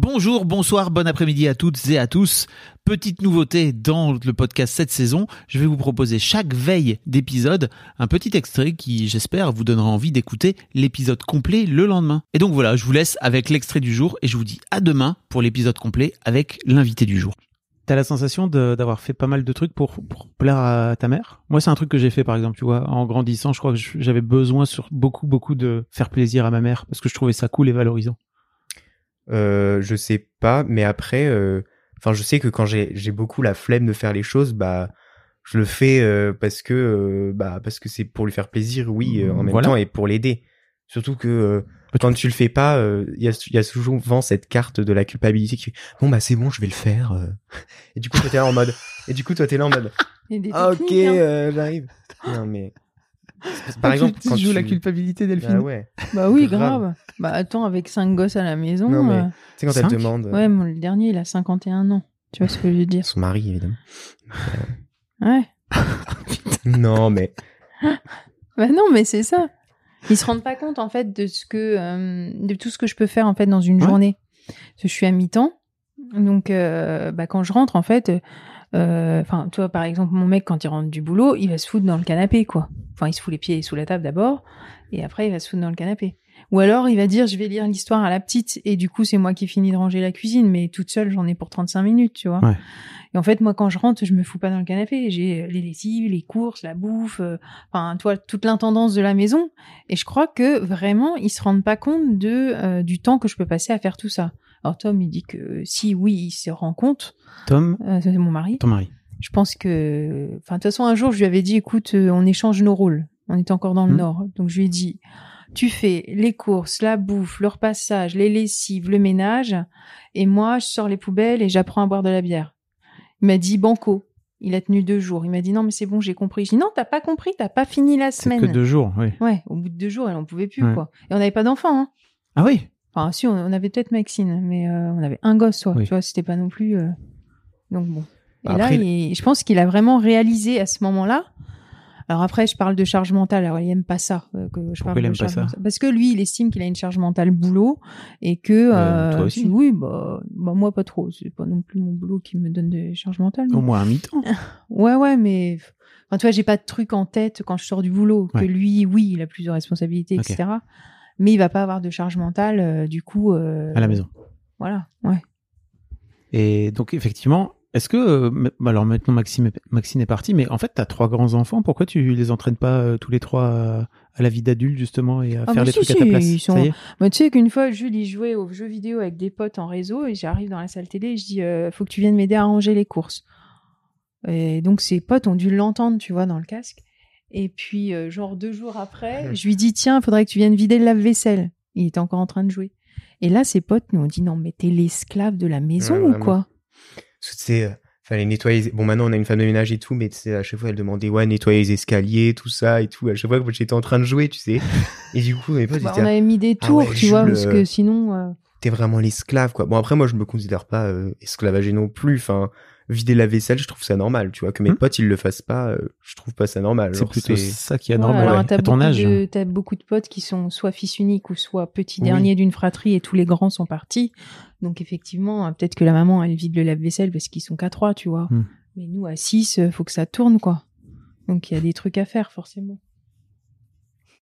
Bonjour, bonsoir, bon après-midi à toutes et à tous. Petite nouveauté dans le podcast cette saison, je vais vous proposer chaque veille d'épisode un petit extrait qui, j'espère, vous donnera envie d'écouter l'épisode complet le lendemain. Et donc voilà, je vous laisse avec l'extrait du jour et je vous dis à demain pour l'épisode complet avec l'invité du jour. T'as la sensation d'avoir fait pas mal de trucs pour, plaire à ta mère? Moi, c'est un truc que j'ai fait, par exemple, tu vois, en grandissant, je crois que j'avais besoin sur beaucoup, beaucoup de faire plaisir à ma mère parce que je trouvais ça cool et valorisant. Euh, je sais pas, mais après, euh, enfin, je sais que quand j'ai j'ai beaucoup la flemme de faire les choses, bah, je le fais euh, parce que euh, bah parce que c'est pour lui faire plaisir, oui, euh, en même Voilà. temps et pour l'aider. Surtout que euh, quand tu le fais pas, euh, il y a il y a souvent cette carte de la culpabilité qui fait bon bah c'est bon, je vais le faire. euh. Et du coup toi t'es là en mode et du coup toi t'es là en mode Il y a des ah, ok hein. euh, j'arrive. Non mais par exemple tu quand joues tu la culpabilité, Delphine. bah ouais, Bah oui, grave. grave. Bah attends, avec cinq gosses à la maison. Non, mais- euh, tu sais quand elle Cinq te demande euh, Ouais, mon, le dernier, il a 51 ans. Tu vois ce que je veux dire? Son mari évidemment. Ouais. non mais Bah non, mais c'est ça. Ils se rendent pas compte en fait de ce que euh, de tout ce que je peux faire en fait dans une Ouais. journée. Parce que je suis à mi-temps, donc euh, bah quand je rentre en fait, euh, enfin toi par exemple mon mec quand il rentre du boulot, il va se foutre dans le canapé quoi. Enfin il se fout les pieds sous la table d'abord et après il va se foutre dans le canapé. Ou alors il va dire je vais lire l'histoire à la petite et du coup c'est moi qui finis de ranger la cuisine mais toute seule j'en ai pour 35 minutes tu vois. Ouais. Et en fait moi quand je rentre je me fous pas dans le canapé, j'ai les lessives, les courses, la bouffe, euh, enfin toi toute l'intendance de la maison et je crois que vraiment ils se rendent pas compte de euh, du temps que je peux passer à faire tout ça. Alors Tom il dit que si oui il se rend compte, Tom, euh, c'est mon mari. ton mari. Je pense que, enfin de toute façon un jour je lui avais dit écoute euh, on échange nos rôles. On était encore dans le Mhm. nord donc je lui ai dit tu fais les courses, la bouffe, le repassage, les lessives, le ménage et moi je sors les poubelles et j'apprends à boire de la bière. Il m'a dit banco. Il a tenu deux jours. Il m'a dit non mais c'est bon j'ai compris. Je dis non t'as pas compris t'as pas fini la semaine. que deux jours, oui. Ouais, au bout de deux jours, elle en pouvait plus, Ouais. quoi. Et on n'avait pas d'enfant, hein. Ah oui Enfin, si, on, on avait peut-être Maxine, mais euh, on avait un gosse. Oui. Tu vois, c'était pas non plus. euh, Donc bon. Et Bah, là, il- je pense qu'il a vraiment réalisé à ce moment-là. Alors après, je parle de charge mentale. Alors il aime pas ça. euh, que je Pourquoi parle il aime pas ça mentale. Parce que lui, il estime qu'il a une charge mentale boulot et que. Euh, toi aussi. si- Oui, bah, bah moi pas trop. C'est pas non plus mon boulot qui me donne des charges mentales. Au moins un mi-temps. Ouais, ouais, mais enfin, tu vois, j'ai pas de truc en tête quand je sors du boulot. Ouais. Que lui, oui, il a plus de responsabilités, etc. Mais il va pas avoir de charge mentale, euh, du coup. euh, À la maison. Voilà, ouais. Et donc, effectivement, est-ce que. euh, alors maintenant, Maxime, est- Maxine est partie, mais en fait, tu as trois grands-enfants. Pourquoi tu les entraînes pas tous les trois à la vie d'adulte, justement, et à Ah, faire les si, trucs à ta place? ils sont- tu sais qu'une fois, Jules, jouait aux jeux vidéo avec des potes en réseau et j'arrive dans la salle télé et je dis, euh, faut que tu viennes m'aider à ranger les courses. Et donc, ses potes ont dû l'entendre, tu vois, dans le casque. Et puis, euh, genre deux jours après, je lui dis, tiens, faudrait que tu viennes vider le lave-vaisselle. Il était encore en train de jouer. Et là, ses potes nous ont dit, non, mais t'es l'esclave de la maison Ouais, ou vraiment. quoi? Sais, euh, fallait nettoyer. Bon, maintenant, on a une femme de ménage et tout, mais tu sais, à chaque fois, elle demandait, ouais, nettoyer les escaliers, tout ça et tout. À chaque fois que j'étais en train de jouer, tu sais. Et du coup, mes potes, Bah, On avait mis des Ah tours, ouais, tu vois, parce euh, que sinon... euh, t'es vraiment l'esclave, quoi. Bon, après, moi, je me considère pas euh, esclavagé non plus. Enfin, vider la vaisselle, je trouve ça normal, tu vois. Que mes Hmm. potes, ils le fassent pas, euh, je trouve pas ça normal. C'est plutôt ça qui est Ouais, normal alors, ouais, à ton beaucoup âge. de- T'as beaucoup de potes qui sont soit fils uniques ou soit petits Oui. derniers d'une fratrie et tous les grands sont partis. Donc effectivement, euh, peut-être que la maman elle vide le lave-vaisselle parce qu'ils sont qu'à trois, tu vois. Hmm. Mais nous à six, euh, faut que ça tourne quoi. Donc il y a des trucs à faire forcément.